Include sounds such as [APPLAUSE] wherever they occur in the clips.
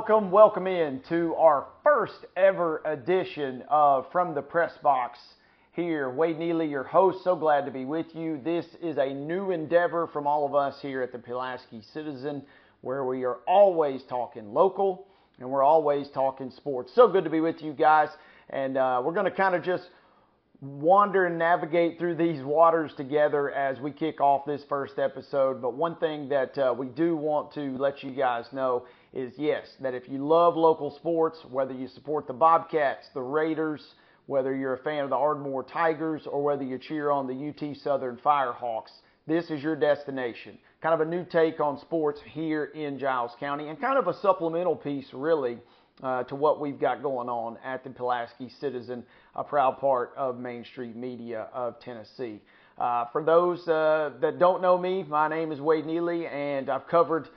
Welcome, welcome, in to our first ever edition of From the Press Box here. Wade Neely, your host, so glad to be with you. This is a new endeavor from all of us here at the Pulaski Citizen where we are always talking local and we're always talking sports. So good to be with you guys. And uh, we're going to kind of just wander and navigate through these waters together as we kick off this first episode. But one thing that uh, we do want to let you guys know is yes, that if you love local sports, whether you support the Bobcats, the Raiders, whether you're a fan of the Ardmore Tigers, or whether you cheer on the UT Southern Firehawks, this is your destination. Kind of a new take on sports here in Giles County, and kind of a supplemental piece, really uh, to what we've got going on at the Pulaski Citizen, a proud part of Main Street Media of Tennessee. Uh, for those uh, that don't know me, my name is Wade Neely, and I've covered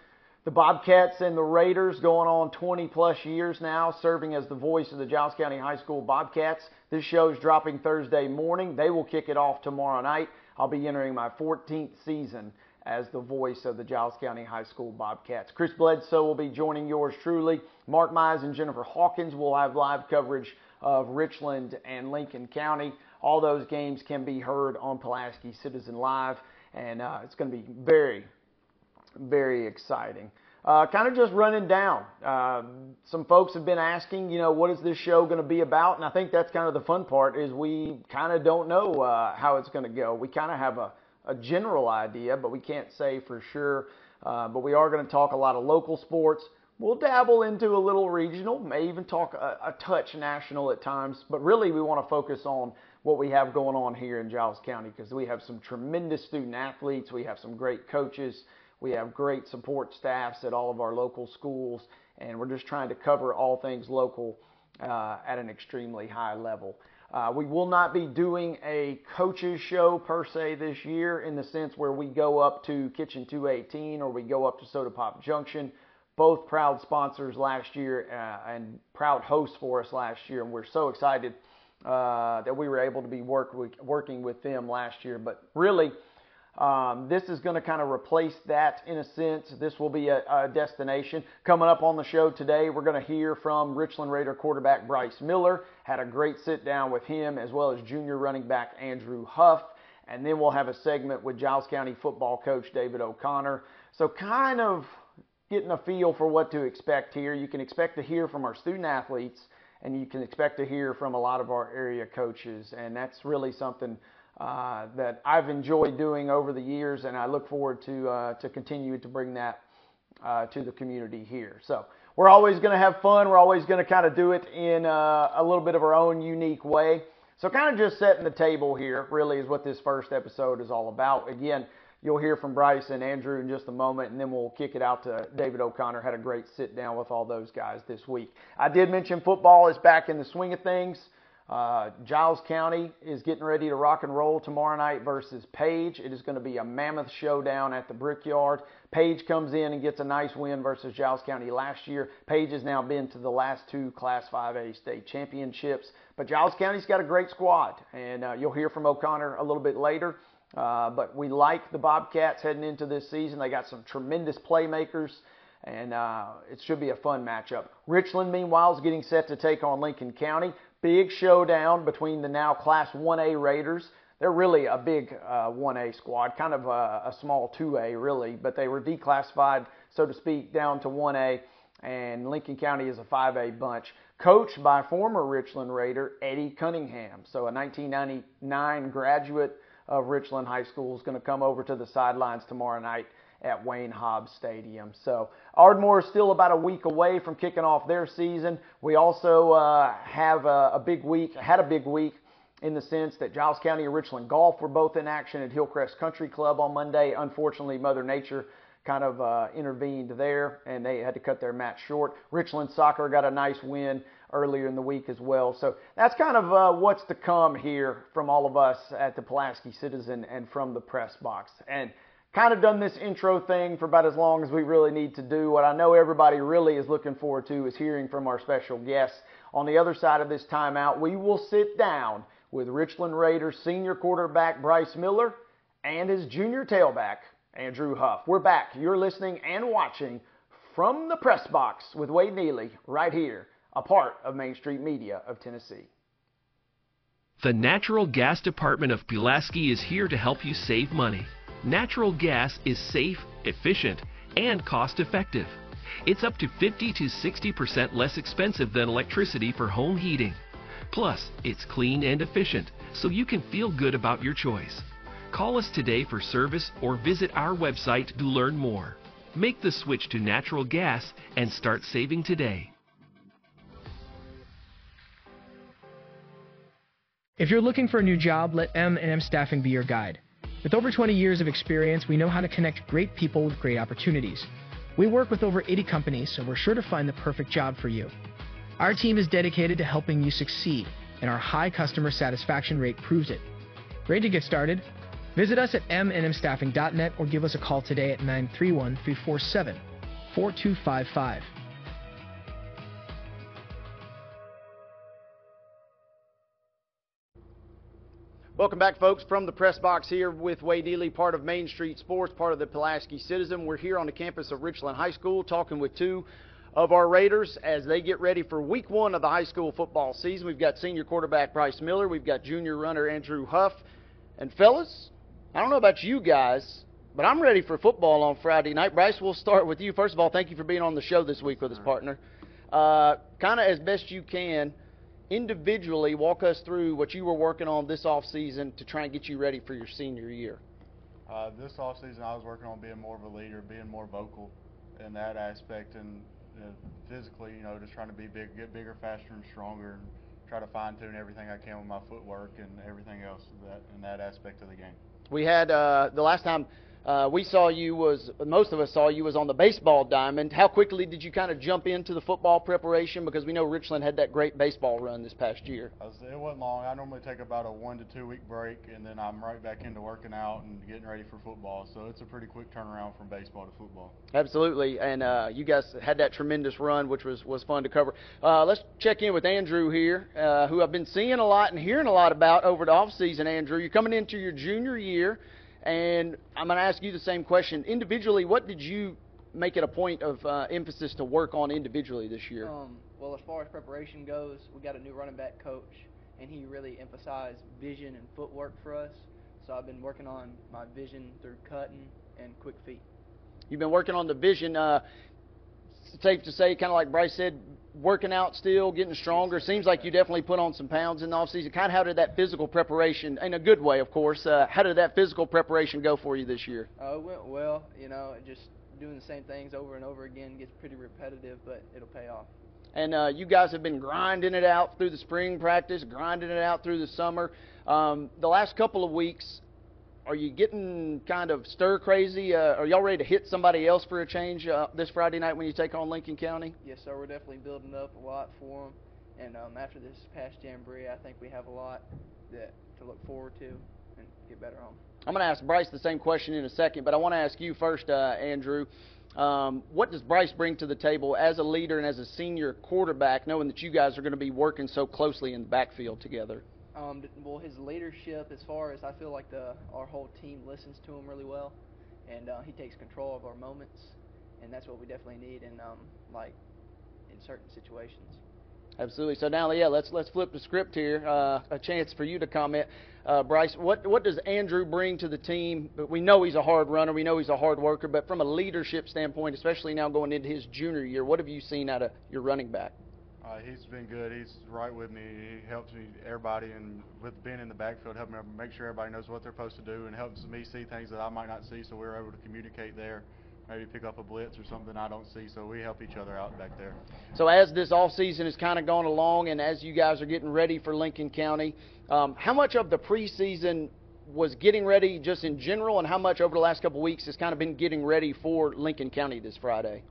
the Bobcats and the Raiders going on 20 plus years now, serving as the voice of the Giles County High School Bobcats. This show is dropping Thursday morning. They will kick it off tomorrow night. I'll be entering my 14th season as the voice of the Giles County High School Bobcats. Chris Bledsoe will be joining yours truly. Mark Mize and Jennifer Hawkins will have live coverage of Richland and Lincoln County. All those games can be heard on Pulaski Citizen Live, and uh, it's going to be very, very exciting. Uh, kind of just running down. Uh, some folks have been asking, you know, what is this show going to be about? And I think that's kind of the fun part is we kind of don't know uh, how it's going to go. We kind of have a a general idea, but we can't say for sure. Uh, but we are going to talk a lot of local sports. We'll dabble into a little regional, may even talk a, a touch national at times, but really we want to focus on what we have going on here in Giles County because we have some tremendous student athletes, we have some great coaches, we have great support staffs at all of our local schools, and we're just trying to cover all things local uh, at an extremely high level. Uh, we will not be doing a coaches show per se this year in the sense where we go up to Kitchen 218 or we go up to Soda Pop Junction. Both proud sponsors last year uh, and proud hosts for us last year, and we're so excited uh, that we were able to be work working with them last year. But really, um, this is going to kind of replace that in a sense. This will be a, a, destination. Coming up on the show today, we're going to hear from Richland Raider quarterback Bryce Miller. Had a great sit down with him, as well as junior running back Andrew Huff. And then we'll have a segment with Giles County football coach David O'Connor. So, kind of getting a feel for what to expect here. You can expect to hear from our student athletes, and you can expect to hear from a lot of our area coaches. And that's really something uh, that I've enjoyed doing over the years, and I look forward to uh, to continue to bring that uh, to the community here. So we're always going to have fun. We're always going to kind of do it in uh, a little bit of our own unique way. So kind of just setting the table here really is what this first episode is all about. Again, you'll hear from Bryce and Andrew in just a moment, and then we'll kick it out to David O'Connor. Had a great sit down with all those guys this week. I did mention football is back in the swing of things. Uh, Giles County is getting ready to rock and roll tomorrow night versus Page. It is going to be a mammoth showdown at the Brickyard. Page comes in and gets a nice win versus Giles County last year. Page has now been to the last two Class 5A state championships. But Giles County's got a great squad, and uh, you'll hear from O'Connor a little bit later. Uh, but we like the Bobcats heading into this season. They got some tremendous playmakers and uh, it should be a fun matchup. Richland, meanwhile, is getting set to take on Lincoln County big showdown between the now Class 1A Raiders. They're really a big uh, 1A squad, kind of a, a small 2A, really, but they were declassified, so to speak, down to 1A, and Lincoln County is a 5A bunch. Coached by former Richland Raider Eddie Cunningham. So a 1999 graduate of Richland High School is going to come over to the sidelines tomorrow night at Wayne Hobbs Stadium. So Ardmore is still about a week away from kicking off their season. We also uh, have a, a big week, had a big week in the sense that Giles County and Richland Golf were both in action at Hillcrest Country Club on Monday. Unfortunately, Mother Nature kind of uh, intervened there and they had to cut their match short. Richland Soccer got a nice win earlier in the week as well. So that's kind of uh, what's to come here from all of us at the Pulaski Citizen and from the press box. And kind of done this intro thing for about as long as we really need to do. What I know everybody really is looking forward to is hearing from our special guests. On the other side of this timeout, we will sit down with Richland Raiders senior quarterback Bryce Miller and his junior tailback Andrew Huff. We're back. You're listening and watching from the press box with Wade Neely right here, a part of Main Street Media of Tennessee. The Natural Gas Department of Pulaski is here to help you save money. Natural gas is safe, efficient, and cost effective. It's up to 50 to 60% less expensive than electricity for home heating. Plus, it's clean and efficient, so you can feel good about your choice. Call us today for service or visit our website to learn more. Make the switch to natural gas and start saving today. If you're looking for a new job, let M&M Staffing be your guide. With over 20 years of experience, we know how to connect great people with great opportunities. We work with over 80 companies, so we're sure to find the perfect job for you. Our team is dedicated to helping you succeed, and our high customer satisfaction rate proves it. Ready to get started? Visit us at mnmstaffing.net or give us a call today at 931 347 4255. Welcome back, folks, from the press box here with Wade Neely, part of Main Street Sports, part of the Pulaski Citizen. We're here on the campus of Richland High School talking with two of our Raiders as they get ready for week one of the high school football season. We've got senior quarterback Bryce Miller, we've got junior runner Andrew Huff. And, fellas, I don't know about you guys, but I'm ready for football on Friday night. Bryce, we'll start with you. First of all, thank you for being on the show this week with us, partner. Uh, kind of as best you can, individually, walk us through what you were working on this off season to try and get you ready for your senior year. Uh, this off season, I was working on being more of a leader, being more vocal in that aspect, and uh, physically, you know, just trying to be big, get bigger, faster, and stronger, and try to fine tune everything I can with my footwork and everything else that in that aspect of the game. We had uh, the last time uh, we saw you was most of us saw you was on the baseball diamond. How quickly did you kind of jump into the football preparation? Because we know Richland had that great baseball run this past year. Was, it wasn't long. I normally take about a one to two week break, and then I'm right back into working out and getting ready for football. So it's a pretty quick turnaround from baseball to football. Absolutely, and uh, you guys had that tremendous run, which was was fun to cover. Uh, let's check in with Andrew here, uh, who I've been seeing a lot and hearing a lot about over the off season. Andrew, you're coming into your junior year. And I'm going to ask you the same question. Individually, what did you make it a point of uh, emphasis to work on individually this year? Um, well, as far as preparation goes, we got a new running back coach, and he really emphasized vision and footwork for us. So I've been working on my vision through cutting and quick feet. You've been working on the vision. Uh, safe to say, kind of like Bryce said, working out still, getting stronger. Seems like you definitely put on some pounds in the off season. Kind of how did that physical preparation, in a good way, of course, uh, how did that physical preparation go for you this year? Uh, it went well. You know, just doing the same things over and over again gets pretty repetitive, but it'll pay off. And uh, you guys have been grinding it out through the spring practice, grinding it out through the summer. Um, the last couple of weeks, are you getting kind of stir crazy? Uh, are y'all ready to hit somebody else for a change uh, this Friday night when you take on Lincoln County? Yes, sir. We're definitely building up a lot for them. And um, after this past jamboree, I think we have a lot that to look forward to and get better on. I'm going to ask Bryce the same question in a second, but I want to ask you first, uh, Andrew. Um, what does Bryce bring to the table as a leader and as a senior quarterback, knowing that you guys are going to be working so closely in the backfield together? Um, well, his leadership, as far as I feel like the our whole team listens to him really well, and uh, he takes control of our moments, and that's what we definitely need in um, like in certain situations. Absolutely. So now, yeah, let's let's flip the script here. Uh, a chance for you to comment, uh, Bryce. What what does Andrew bring to the team? We know he's a hard runner. We know he's a hard worker. But from a leadership standpoint, especially now going into his junior year, what have you seen out of your running back? Uh, he's been good. He's right with me. He helps me, everybody, and with being in the backfield, helping make sure everybody knows what they're supposed to do, and helps me see things that I might not see. So we're able to communicate there. Maybe pick up a blitz or something I don't see. So we help each other out back there. So as this off season has kind of gone along, and as you guys are getting ready for Lincoln County, um, how much of the preseason was getting ready just in general, and how much over the last couple of weeks has kind of been getting ready for Lincoln County this Friday?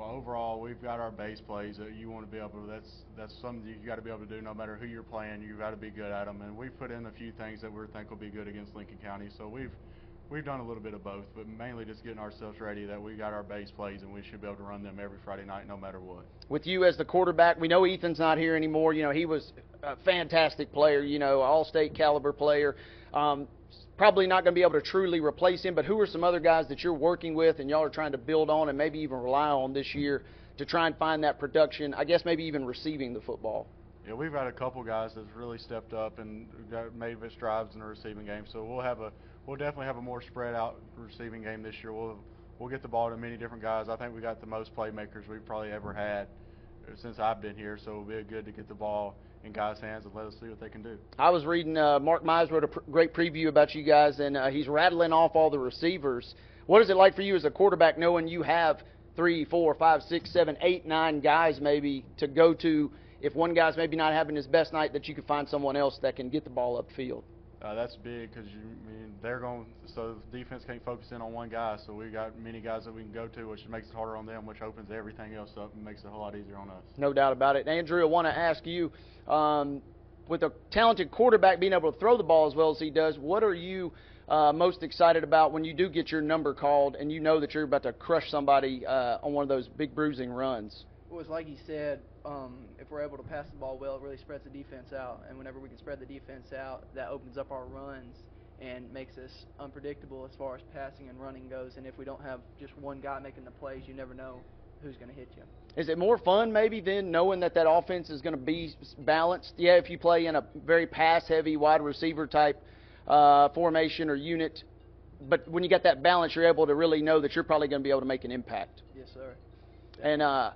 Well, overall, we've got our base plays that you want to be able to. That's that's something you got to be able to do no matter who you're playing. You've got to be good at them, and we've put in a few things that we think will be good against Lincoln County. So we've we've done a little bit of both, but mainly just getting ourselves ready that we got our base plays and we should be able to run them every Friday night, no matter what. With you as the quarterback, we know Ethan's not here anymore. You know he was a fantastic player. You know, all-state caliber player. Um, probably not going to be able to truly replace him, but who are some other guys that you're working with and y'all are trying to build on and maybe even rely on this year to try and find that production? I guess maybe even receiving the football. Yeah, we've had a couple guys that's really stepped up and got made strides in the receiving game. So we'll have a we'll definitely have a more spread out receiving game this year. We'll we'll get the ball to many different guys. I think we got the most playmakers we've probably ever had since I've been here. So it'll be good to get the ball in God's hands and let us see what they can do. I was reading uh, Mark Mize wrote a pr- great preview about you guys, and uh, he's rattling off all the receivers. What is it like for you as a quarterback, knowing you have three, four, five, six, seven, eight, nine guys maybe to go to? If one guy's maybe not having his best night, that you can find someone else that can get the ball upfield. Uh, that's big because you I mean they're going so the defense can't focus in on one guy. So we got many guys that we can go to, which makes it harder on them, which opens everything else up and makes it a whole lot easier on us. No doubt about it. Andrew, I want to ask you, um, with a talented quarterback being able to throw the ball as well as he does, what are you uh, most excited about when you do get your number called and you know that you're about to crush somebody uh, on one of those big bruising runs? Well, it's like he said, um, if we're able to pass the ball well, it really spreads the defense out. And whenever we can spread the defense out, that opens up our runs and makes us unpredictable as far as passing and running goes. And if we don't have just one guy making the plays, you never know who's going to hit you. Is it more fun maybe then knowing that that offense is going to be balanced? Yeah, if you play in a very pass-heavy wide receiver type uh, formation or unit, but when you get that balance, you're able to really know that you're probably going to be able to make an impact. Yes, sir. And uh,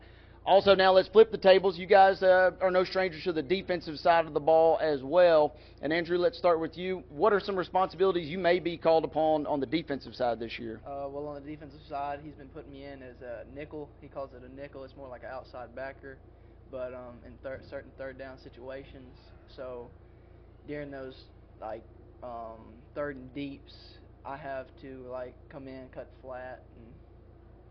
also, now let's flip the tables. You guys uh, are no strangers to the defensive side of the ball as well. And Andrew, let's start with you. What are some responsibilities you may be called upon on the defensive side this year? Uh, well, on the defensive side, he's been putting me in as a nickel. He calls it a nickel. It's more like an outside backer, but um, in thir- certain third down situations. So during those like um, third and deeps, I have to like come in, cut flat, and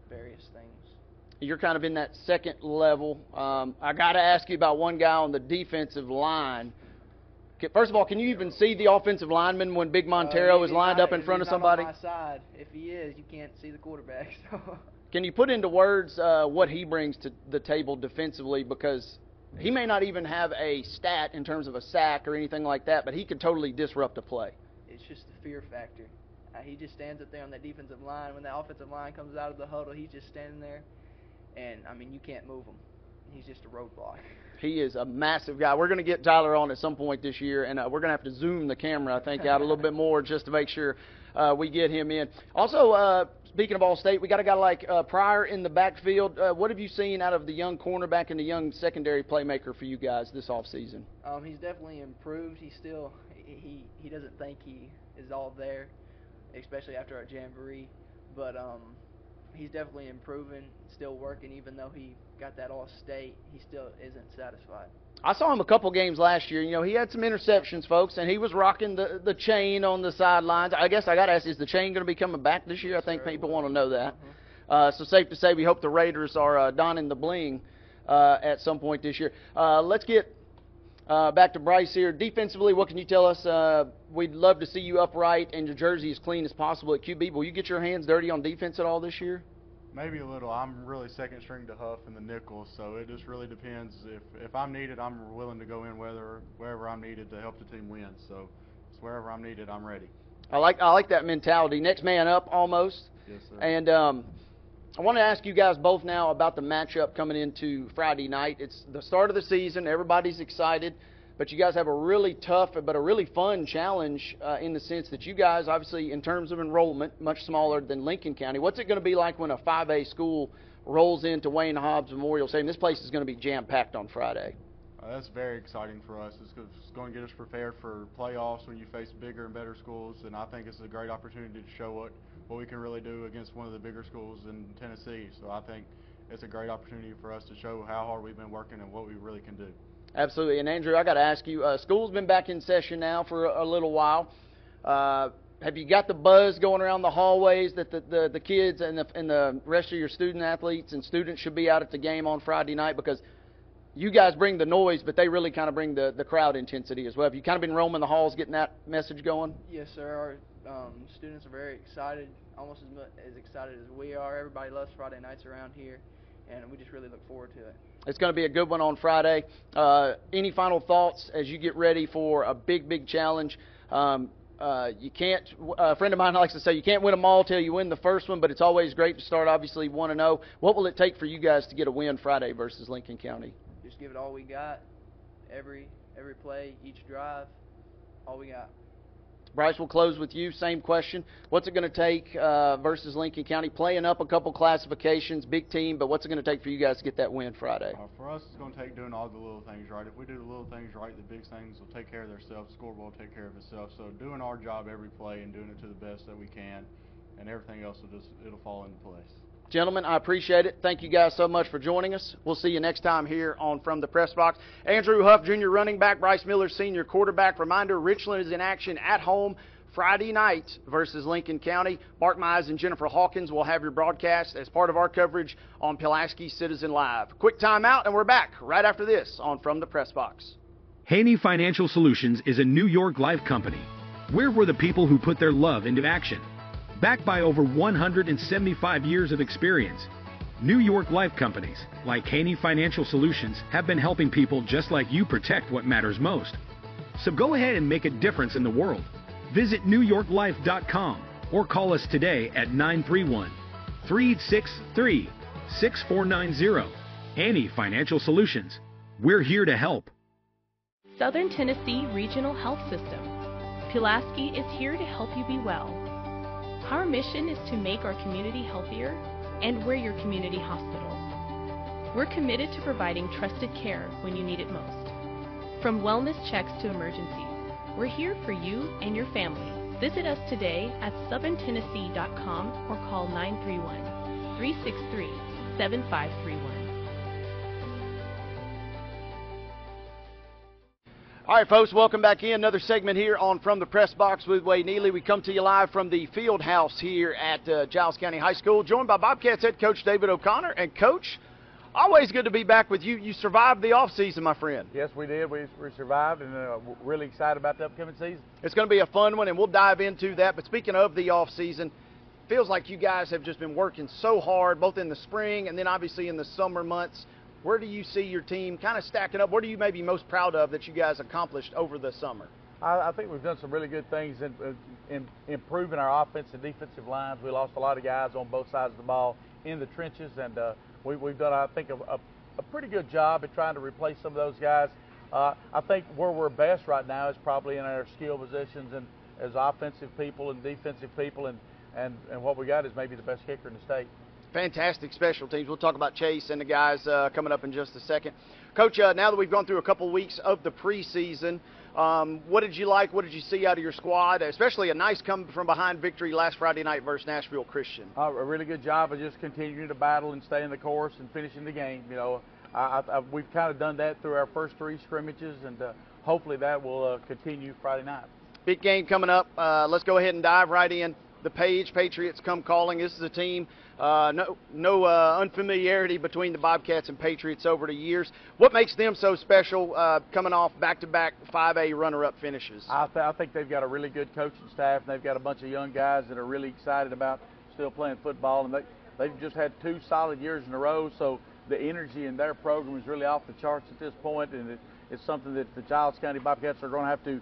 various things you're kind of in that second level. Um, I got to ask you about one guy on the defensive line. First of all, can you even see the offensive lineman when Big Montero uh, is lined not, up in front of somebody? On my side. If he is, you can't see the quarterback. [LAUGHS] So. Can you put into words uh, what he brings to the table defensively? Because he may not even have a stat in terms of a sack or anything like that, but he could totally disrupt a play. It's just the fear factor. Uh, he just stands up there on that defensive line. When the offensive line comes out of the huddle, he's just standing there and I mean you can't move him. He's just a roadblock. He is a massive guy. We're going to get Tyler on at some point this year, and uh, we're going to have to zoom the camera, I think, out a little bit more just to make sure uh, we get him in. Also, uh, speaking of All State, we got a guy like uh, Pryor in the backfield. Uh, what have you seen out of the young cornerback and the young secondary playmaker for you guys this off season? Um, he's definitely improved. He still he he doesn't think he is all there, especially after our jamboree. But um, he's definitely improving, still working. Even though he got that All State, he still isn't satisfied. I saw him a couple games last year. You know, he had some interceptions, folks, and he was rocking the the chain on the sidelines. I guess I got to ask: Is the chain going to be coming back this year? I think sure people want to know that. Mm-hmm. Uh, so safe to say, we hope the Raiders are uh, donning the bling uh, at some point this year. Uh, let's get uh, back to Bryce here. Defensively, what can you tell us? We'd love to see you upright and your jersey as clean as possible at QB. Will you get your hands dirty on defense at all this year? Maybe a little. I'm really second string to Huff and the nickel, so it just really depends. If if I'm needed, I'm willing to go in whether wherever I'm needed to help the team win. So it's wherever I'm needed, I'm ready. I like I like that mentality. Next man up, almost. Yes, sir. And um, I want to ask you guys both now about the matchup coming into Friday night. It's the start of the season. Everybody's excited, but you guys have a really tough but a really fun challenge uh, in the sense that you guys, obviously, in terms of enrollment, much smaller than Lincoln County. What's it going to be like when a 5A school rolls into Wayne Hobbs Memorial Stadium? This place is going to be jam packed on Friday. Uh, that's very exciting for us. It's, it's going to get us prepared for playoffs when you face bigger and better schools, and I think it's a great opportunity to show what what we can really do against one of the bigger schools in Tennessee. So I think it's a great opportunity for us to show how hard we've been working and what we really can do. Absolutely. And Andrew, I got to ask you, uh, school's been back in session now for a, a little while. Uh, have you got the buzz going around the hallways that the, the, the kids and the, and the rest of your student athletes and students should be out at the game on Friday night? Because you guys bring the noise, but they really kind of bring the, the crowd intensity as well. Have you kind of been roaming the halls getting that message going? Yes, sir. Our um, students are very excited, almost as much as excited as we are. Everybody loves Friday nights around here, and we just really look forward to it. It's going to be a good one on Friday. Uh, any final thoughts as you get ready for a big, big challenge? Um, uh, you can't. A friend of mine [LAUGHS] likes to say you can't win them all till you win the first one, but it's always great to start. Obviously, one to know. What will it take for you guys to get a win Friday versus Lincoln County? Just give it all we got, every every play, each drive, all we got. Bryce, we'll close with you. Same question. What's it going to take uh, versus Lincoln County? Playing up a couple classifications, big team, but what's it going to take for you guys to get that win Friday? Uh, for us, it's going to take doing all the little things right. If we do the little things right, the big things will take care of themselves. The scoreboard will take care of itself. So doing our job every play and doing it to the best that we can, and everything else will just it'll fall into place. Gentlemen, I appreciate it. Thank you guys so much for joining us. We'll see you next time here on From the Press Box. Andrew Huff, junior running back, Bryce Miller, senior quarterback. Reminder Richland is in action at home Friday night versus Lincoln County. Mark Mize and Jennifer Hawkins will have your broadcast as part of our coverage on Pulaski Citizen Live. Quick timeout, and we're back right after this on From the Press Box. Haney Financial Solutions is a New York Life company. Where were the people who put their love into action. Backed by over 175 years of experience, New York Life companies like Haney Financial Solutions have been helping people just like you protect what matters most. So go ahead and make a difference in the world. Visit NewYorkLife.com or call us today at 931 363 6490. Haney Financial Solutions. We're here to help. Southern Tennessee Regional Health System. Pulaski is here to help you be well. Our mission is to make our community healthier, and we're your community hospital. We're committed to providing trusted care when you need it most. From wellness checks to emergencies, we're here for you and your family. Visit us today at southerntennessee.com or call 931 363 7531. All right, folks, welcome back in. Another segment here on From the Press Box with Wade Neely. We come to you live from the field house here at uh, Giles County High School, joined by Bobcats head coach David O'Connor. And, Coach, always good to be back with you. You survived the off season, my friend. Yes, we did. We, we survived, and uh, really excited about the upcoming season. It's going to be a fun one, and we'll dive into that. But speaking of the off season, feels like you guys have just been working so hard, both in the spring and then obviously in the summer months. Where do you see your team kind of stacking up? What are you maybe most proud of that you guys accomplished over the summer? I, I think we've done some really good things in, in improving our offensive and defensive lines. We lost a lot of guys on both sides of the ball in the trenches, and uh, we, have done, I think, a, a, a, pretty good job at trying to replace some of those guys. Uh, I think where we're best right now is probably in our skill positions and as offensive people and defensive people, and, and, and what we got is maybe the best kicker in the state fantastic special teams. We'll talk about Chase and the guys uh, coming up in just a second. Coach, uh, now that we've gone through a couple weeks of the preseason, um, what did you like? What did you see out of your squad? Especially a nice come from behind victory last Friday night versus Nashville Christian. Uh, a really good job of just continuing to battle and staying the course and finishing the game. You know, I, I, we've kind of done that through our first three scrimmages, and uh, hopefully that will uh, continue Friday night. Big game coming up. Uh, let's go ahead and dive right in. The Page Patriots come calling. This is a team uh, no, no uh, unfamiliarity between the Bobcats and Patriots over the years. What makes them so special, uh, coming off back-to-back 5A runner-up finishes? I, th- I think they've got a really good coaching staff, and they've got a bunch of young guys that are really excited about still playing football, and they they've just had two solid years in a row. So the energy in their program is really off the charts at this point, and it, it's something that the Giles County Bobcats are going to have to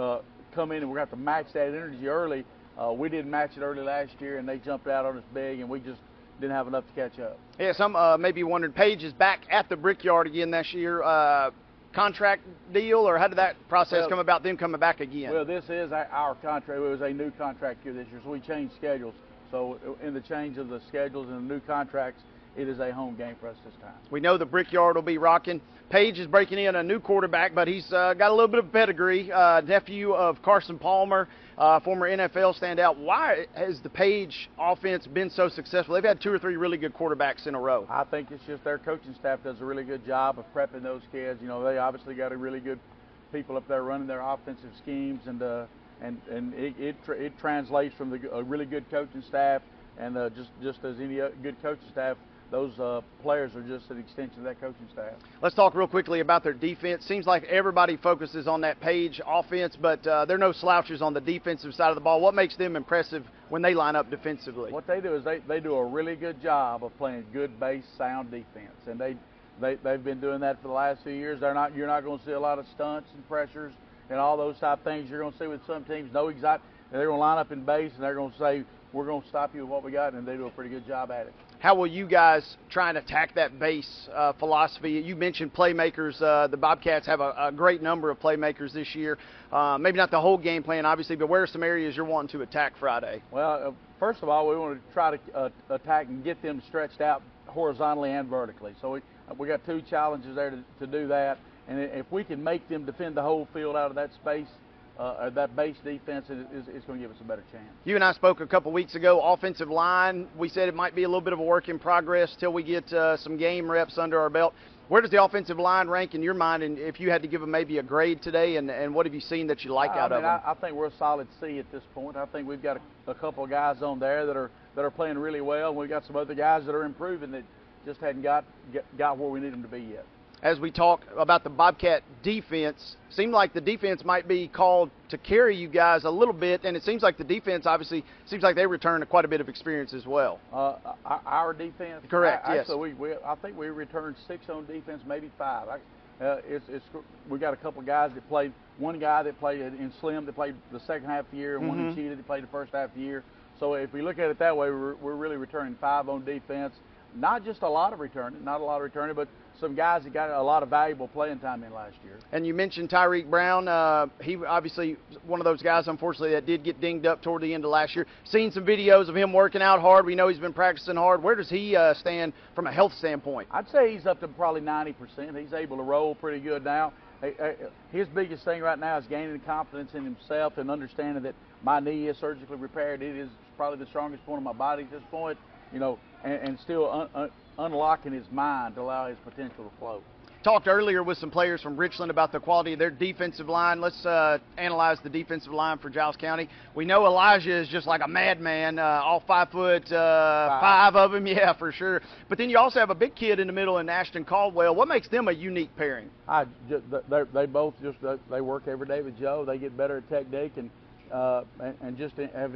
uh, come in, and we're going to have to match that energy early uh, we didn't match it early last year, and they jumped out on us big, and we just didn't have enough to catch up. Yeah, some uh, maybe wondering, Page is back at the Brickyard again this year. Uh, contract deal, or how did that process well, come about? Them coming back again? Well, this is our contract. It was a new contract year this year, so we changed schedules. So in the change of the schedules and the new contracts, it is a home game for us this time. We know the Brickyard will be rocking. Page is breaking in a new quarterback, but he's uh, got a little bit of pedigree. Uh, nephew of Carson Palmer, uh, former NFL standout. Why has the Page offense been so successful? They've had two or three really good quarterbacks in a row. I think it's just their coaching staff does a really good job of prepping those kids. You know, they obviously got a really good people up there running their offensive schemes, and uh, and and it it, tra- it translates from the, a really good coaching staff, and uh, just just as any good coaching staff those uh, players are just an extension of that coaching staff. Let's talk real quickly about their defense. Seems like everybody focuses on that page offense, but uh, they're no slouches on the defensive side of the ball. What makes them impressive when they line up defensively? What they do is they, they do a really good job of playing good base, sound defense, and they, they they've been doing that for the last few years. They're not you're not going to see a lot of stunts and pressures and all those type of things you're going to see with some teams know exactly they're going to line up in base and they're going to say we're going to stop you with what we got, and they do a pretty good job at it. How will you guys try and attack that base uh, philosophy? You mentioned playmakers. Uh, the Bobcats have a, a, great number of playmakers this year. Uh, maybe not the whole game plan, obviously, but where are some areas you're wanting to attack Friday? Well, uh, first of all, we want to try to uh, attack and get them stretched out horizontally and vertically. So we we got two challenges there to, to do that. And if we can make them defend the whole field out of that space, uh, that base defense is, is, going to give us a better chance. You and I spoke a couple weeks ago. Offensive line, we said it might be a little bit of a work in progress till we get uh, some game reps under our belt. Where does the offensive line rank in your mind? And if you had to give them maybe a grade today, and, and what have you seen that you like I out mean, of them? I, I, think we're a solid C at this point. I think we've got a, a couple of guys on there that are that are playing really well. And we've got some other guys that are improving that just hadn't got got where we need them to be yet as we talk about the Bobcat defense, seemed like the defense might be called to carry you guys a little bit, and it seems like the defense obviously seems like they returned quite a bit of experience as well. Uh, our defense, correct? I, yes. Actually, we, we, I think we returned six on defense, maybe five. I, uh, it's, it's, we got a couple of guys that played. One guy that played in Slim that played the second half of the year, and mm-hmm. one in Cheetah that played the first half of the year. So if we look at it that way, we're, we're really returning five on defense. Not just a lot of returning, not a lot of returning, but some guys that got a lot of valuable playing time in last year. And you mentioned Tyreek Brown. Uh, he obviously one of those guys, unfortunately, that did get dinged up toward the end of last year. Seen some videos of him working out hard. We know he's been practicing hard. Where does he uh, stand from a health standpoint? I'd say he's up to probably 90%. He's able to roll pretty good now. His biggest thing right now is gaining confidence in himself and understanding that my knee is surgically repaired. It is probably the strongest point of my body at this point. You know, and, and still un, un, unlocking his mind to allow his potential to flow. Talked earlier with some players from Richland about the quality of their defensive line. Let's uh, analyze the defensive line for Giles County. We know Elijah is just like a madman, uh, all five foot, uh, five. five of them, [LAUGHS] yeah, for sure. But then you also have a big kid in the middle in Ashton Caldwell. What makes them a unique pairing? I they both just they work every day with Joe. They get better at technique and uh, and, and just have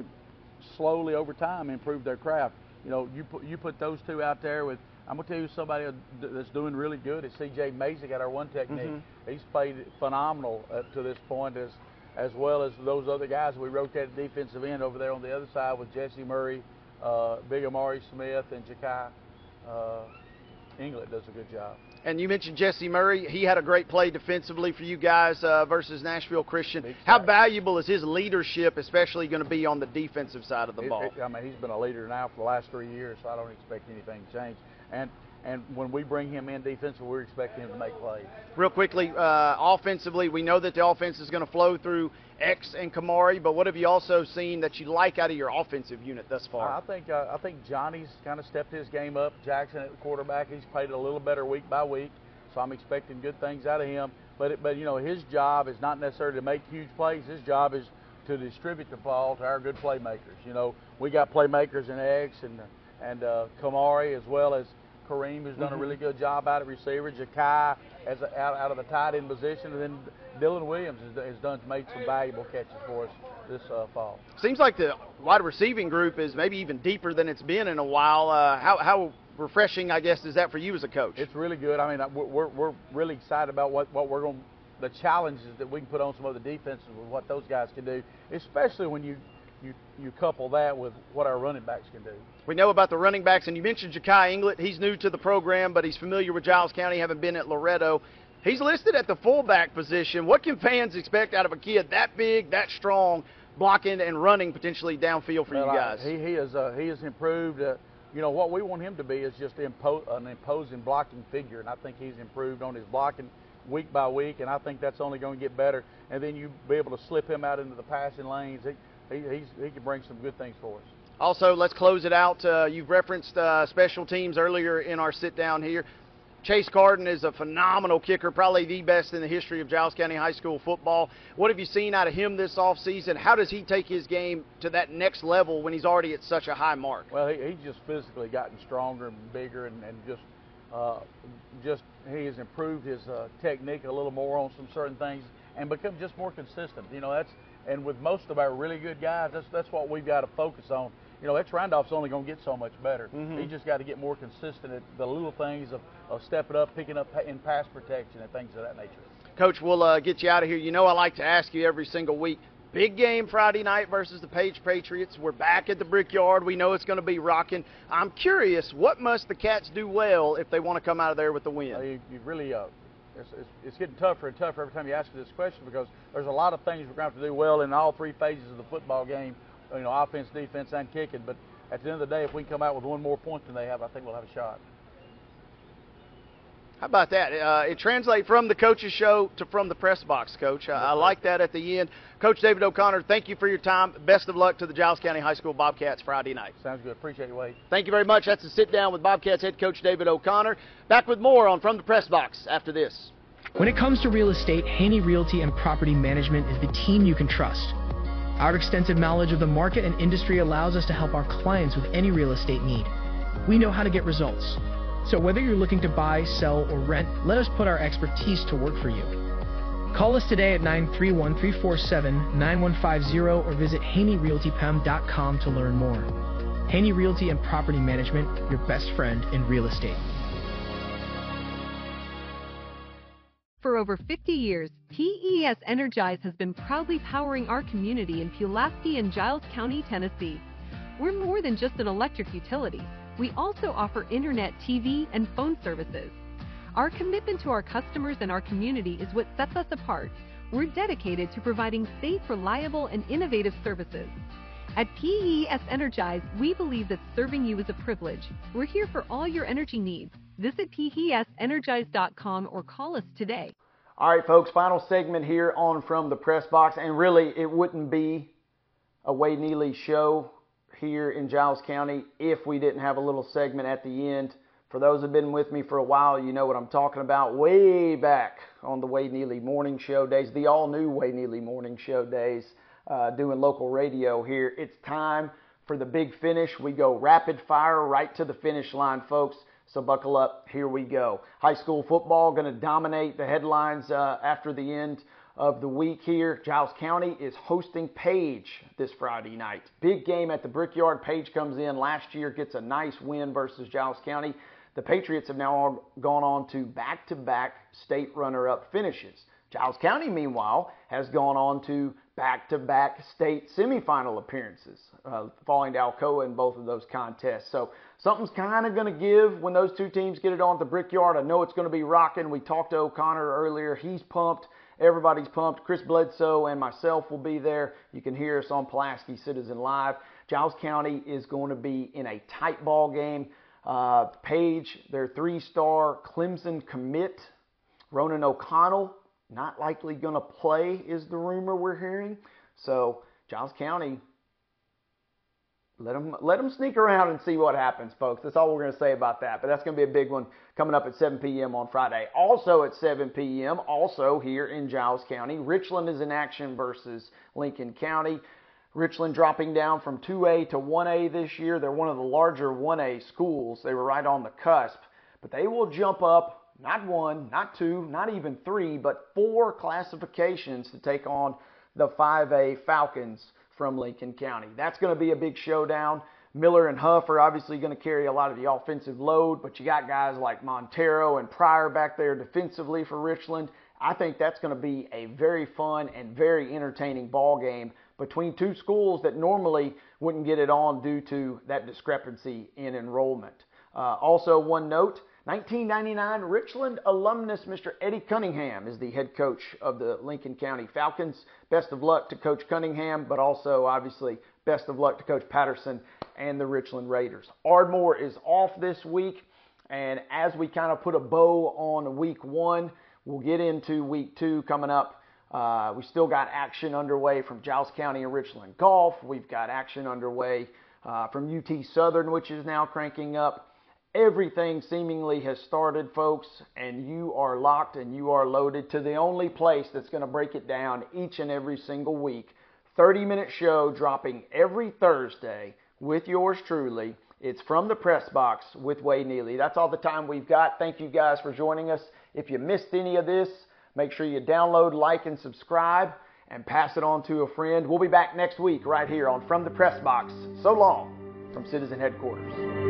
slowly over time improved their craft you know, you put you put those two out there with. I'm gonna tell you somebody that's doing really good is C.J. Mason got our one technique. Mm-hmm. He's played phenomenal up to this point as as well as those other guys. We rotated defensive end over there on the other side with Jesse Murray, uh, Big Amari Smith, and Jakai uh, England does a good job. And you mentioned Jesse Murray. He had a great play defensively for you guys uh, versus Nashville Christian. How valuable is his leadership, especially going to be on the defensive side of the it, ball? It, I mean, he's been a leader now for the last three years, so I don't expect anything to change. And and when we bring him in defensively, we're expecting him to make plays. Real quickly, uh, offensively, we know that the offense is going to flow through X and Kamari, but what have you also seen that you like out of your offensive unit thus far? I think uh, I think Johnny's kind of stepped his game up. Jackson at the quarterback, he's played a little better week by week, so I'm expecting good things out of him. But it, but you know his job is not necessarily to make huge plays. His job is to distribute the ball to our good playmakers. You know we got playmakers in X and and uh, Kamari as well as Kareem, who's done mm-hmm. a really good job out at receiver. Jakai as a, out, out of the tight end position, and then Dylan Williams has, has done made some valuable catches for us this uh, fall. Seems like the wide receiving group is maybe even deeper than it's been in a while. Uh, how how refreshing, I guess, is that for you as a coach? It's really good. I mean, we're we're really excited about what what we're going the challenges that we can put on some other defenses with what those guys can do, especially when you you, you couple that with what our running backs can do. We know about the running backs, and you mentioned Jakai Inglet. He's new to the program, but he's familiar with Giles County, having been at Loretto. He's listed at the fullback position. What can fans expect out of a kid that big, that strong, blocking and running potentially downfield for well, you guys? I, he, he, is, uh, he has improved. Uh, you know, what we want him to be is just impo- an imposing blocking figure, and I think he's improved on his blocking week by week, and I think that's only going to get better. And then you be able to slip him out into the passing lanes. He, he, he can bring some good things for us. Also, let's close it out. Uh, you've referenced uh, special teams earlier in our sit down here. Chase Carden is a phenomenal kicker, probably the best in the history of Giles County High School football. What have you seen out of him this offseason? How does he take his game to that next level when he's already at such a high mark? Well, he, he's just physically gotten stronger and bigger, and, and just uh, just he has improved his uh, technique a little more on some certain things and become just more consistent. You know, that's and with most of our really good guys, that's that's what we've got to focus on. You know, X Randolph's only going to get so much better. Mm-hmm. He just got to get more consistent at the little things of, of stepping up, picking up in pass protection, and things of that nature. Coach, we'll uh, get you out of here. You know, I like to ask you every single week. Big game Friday night versus the Page Patriots. We're back at the Brickyard. We know it's going to be rocking. I'm curious, what must the Cats do well if they want to come out of there with the win? Uh, you, you really, uh, it's, it's, it's, getting tougher and tougher every time you ask this question because there's a lot of things we're going to have to do well in all three phases of the football game. You know, offense, defense, and kicking. But at the end of the day, if we can come out with one more point than they have, I think we'll have a shot. How about that? Uh, it translates from the coach's show to from the press box, Coach. Uh, I like that at the end. Coach David O'Connor, thank you for your time. Best of luck to the Giles County High School Bobcats Friday night. Sounds good. Appreciate you, Wade. Thank you very much. That's a sit down with Bobcats head coach David O'Connor. Back with more on From the Press Box after this. When it comes to real estate, Haney Realty and Property Management is the team you can trust. Our extensive knowledge of the market and industry allows us to help our clients with any real estate need. We know how to get results. So whether you're looking to buy, sell, or rent, let us put our expertise to work for you. Call us today at 931-347-9150 or visit HaneyRealtyPem.com to learn more. Haney Realty and Property Management, your best friend in real estate. For over 50 years, PES Energize has been proudly powering our community in Pulaski and Giles County, Tennessee. We're more than just an electric utility. We also offer internet, TV, and phone services. Our commitment to our customers and our community is what sets us apart. We're dedicated to providing safe, reliable, and innovative services. At PES Energize, we believe that serving you is a privilege. We're here for all your energy needs. Visit PESEnergize.com or call us today. All right, folks, final segment here on From the Press Box. And really, it wouldn't be a Wade Neely show here in Giles County if we didn't have a little segment at the end. For those who've been with me for a while, you know what I'm talking about. Way back on the Wade Neely Morning Show days, the all new Wade Neely Morning Show days, uh, doing local radio here. It's time for the big finish. We go rapid fire right to the finish line, folks. So buckle up. Here we go. High school football going to dominate the headlines uh, after the end of the week here. Giles County is hosting Page this Friday night. Big game at the Brickyard. Page comes in last year, gets a nice win versus Giles County. The Patriots have now gone on to back to back state runner up finishes. Giles County, meanwhile, has gone on to back to back state semifinal appearances, uh, falling to Alcoa in both of those contests. So something's kind of going to give when those two teams get it on at the Brickyard. I know it's going to be rocking. We talked to O'Connor earlier. He's pumped. Everybody's pumped. Chris Bledsoe and myself will be there. You can hear us on Pulaski Citizen Live. Giles County is going to be in a tight ball game. Uh, Page, their three-star Clemson commit, Ronan O'Connell, not likely going to play, is the rumor we're hearing. So Giles County let them let them sneak around and see what happens, folks. That's all we're going to say about that. But that's going to be a big one coming up at 7 p.m. on Friday. Also at 7 p.m. Also here in Giles County, Richland is in action versus Lincoln County. Richland dropping down from 2A to 1A this year. They're one of the larger 1A schools. They were right on the cusp, but they will jump up not one, not two, not even three, but four classifications to take on the 5A Falcons from Lincoln County. That's going to be a big showdown. Miller and Huff are obviously going to carry a lot of the offensive load, but you got guys like Montero and Pryor back there defensively for Richland. I think that's going to be a very fun and very entertaining ball game between two schools that normally wouldn't get it on due to that discrepancy in enrollment. Uh, also, one note 1999 Richland alumnus Mr. Eddie Cunningham is the head coach of the Lincoln County Falcons. Best of luck to Coach Cunningham, but also obviously best of luck to Coach Patterson and the Richland Raiders. Ardmore is off this week, and as we kind of put a bow on week one, we'll get into week two coming up. Uh, we still got action underway from Giles County and Richland Golf. We've got action underway uh, from UT Southern, which is now cranking up. Everything seemingly has started, folks, and you are locked and you are loaded to the only place that's going to break it down each and every single week. 30 minute show dropping every Thursday with yours truly. It's from the press box with Wade Neely. That's all the time we've got. Thank you guys for joining us. If you missed any of this, make sure you download, like, and subscribe and pass it on to a friend. We'll be back next week right here on From the Press Box. So long from Citizen Headquarters.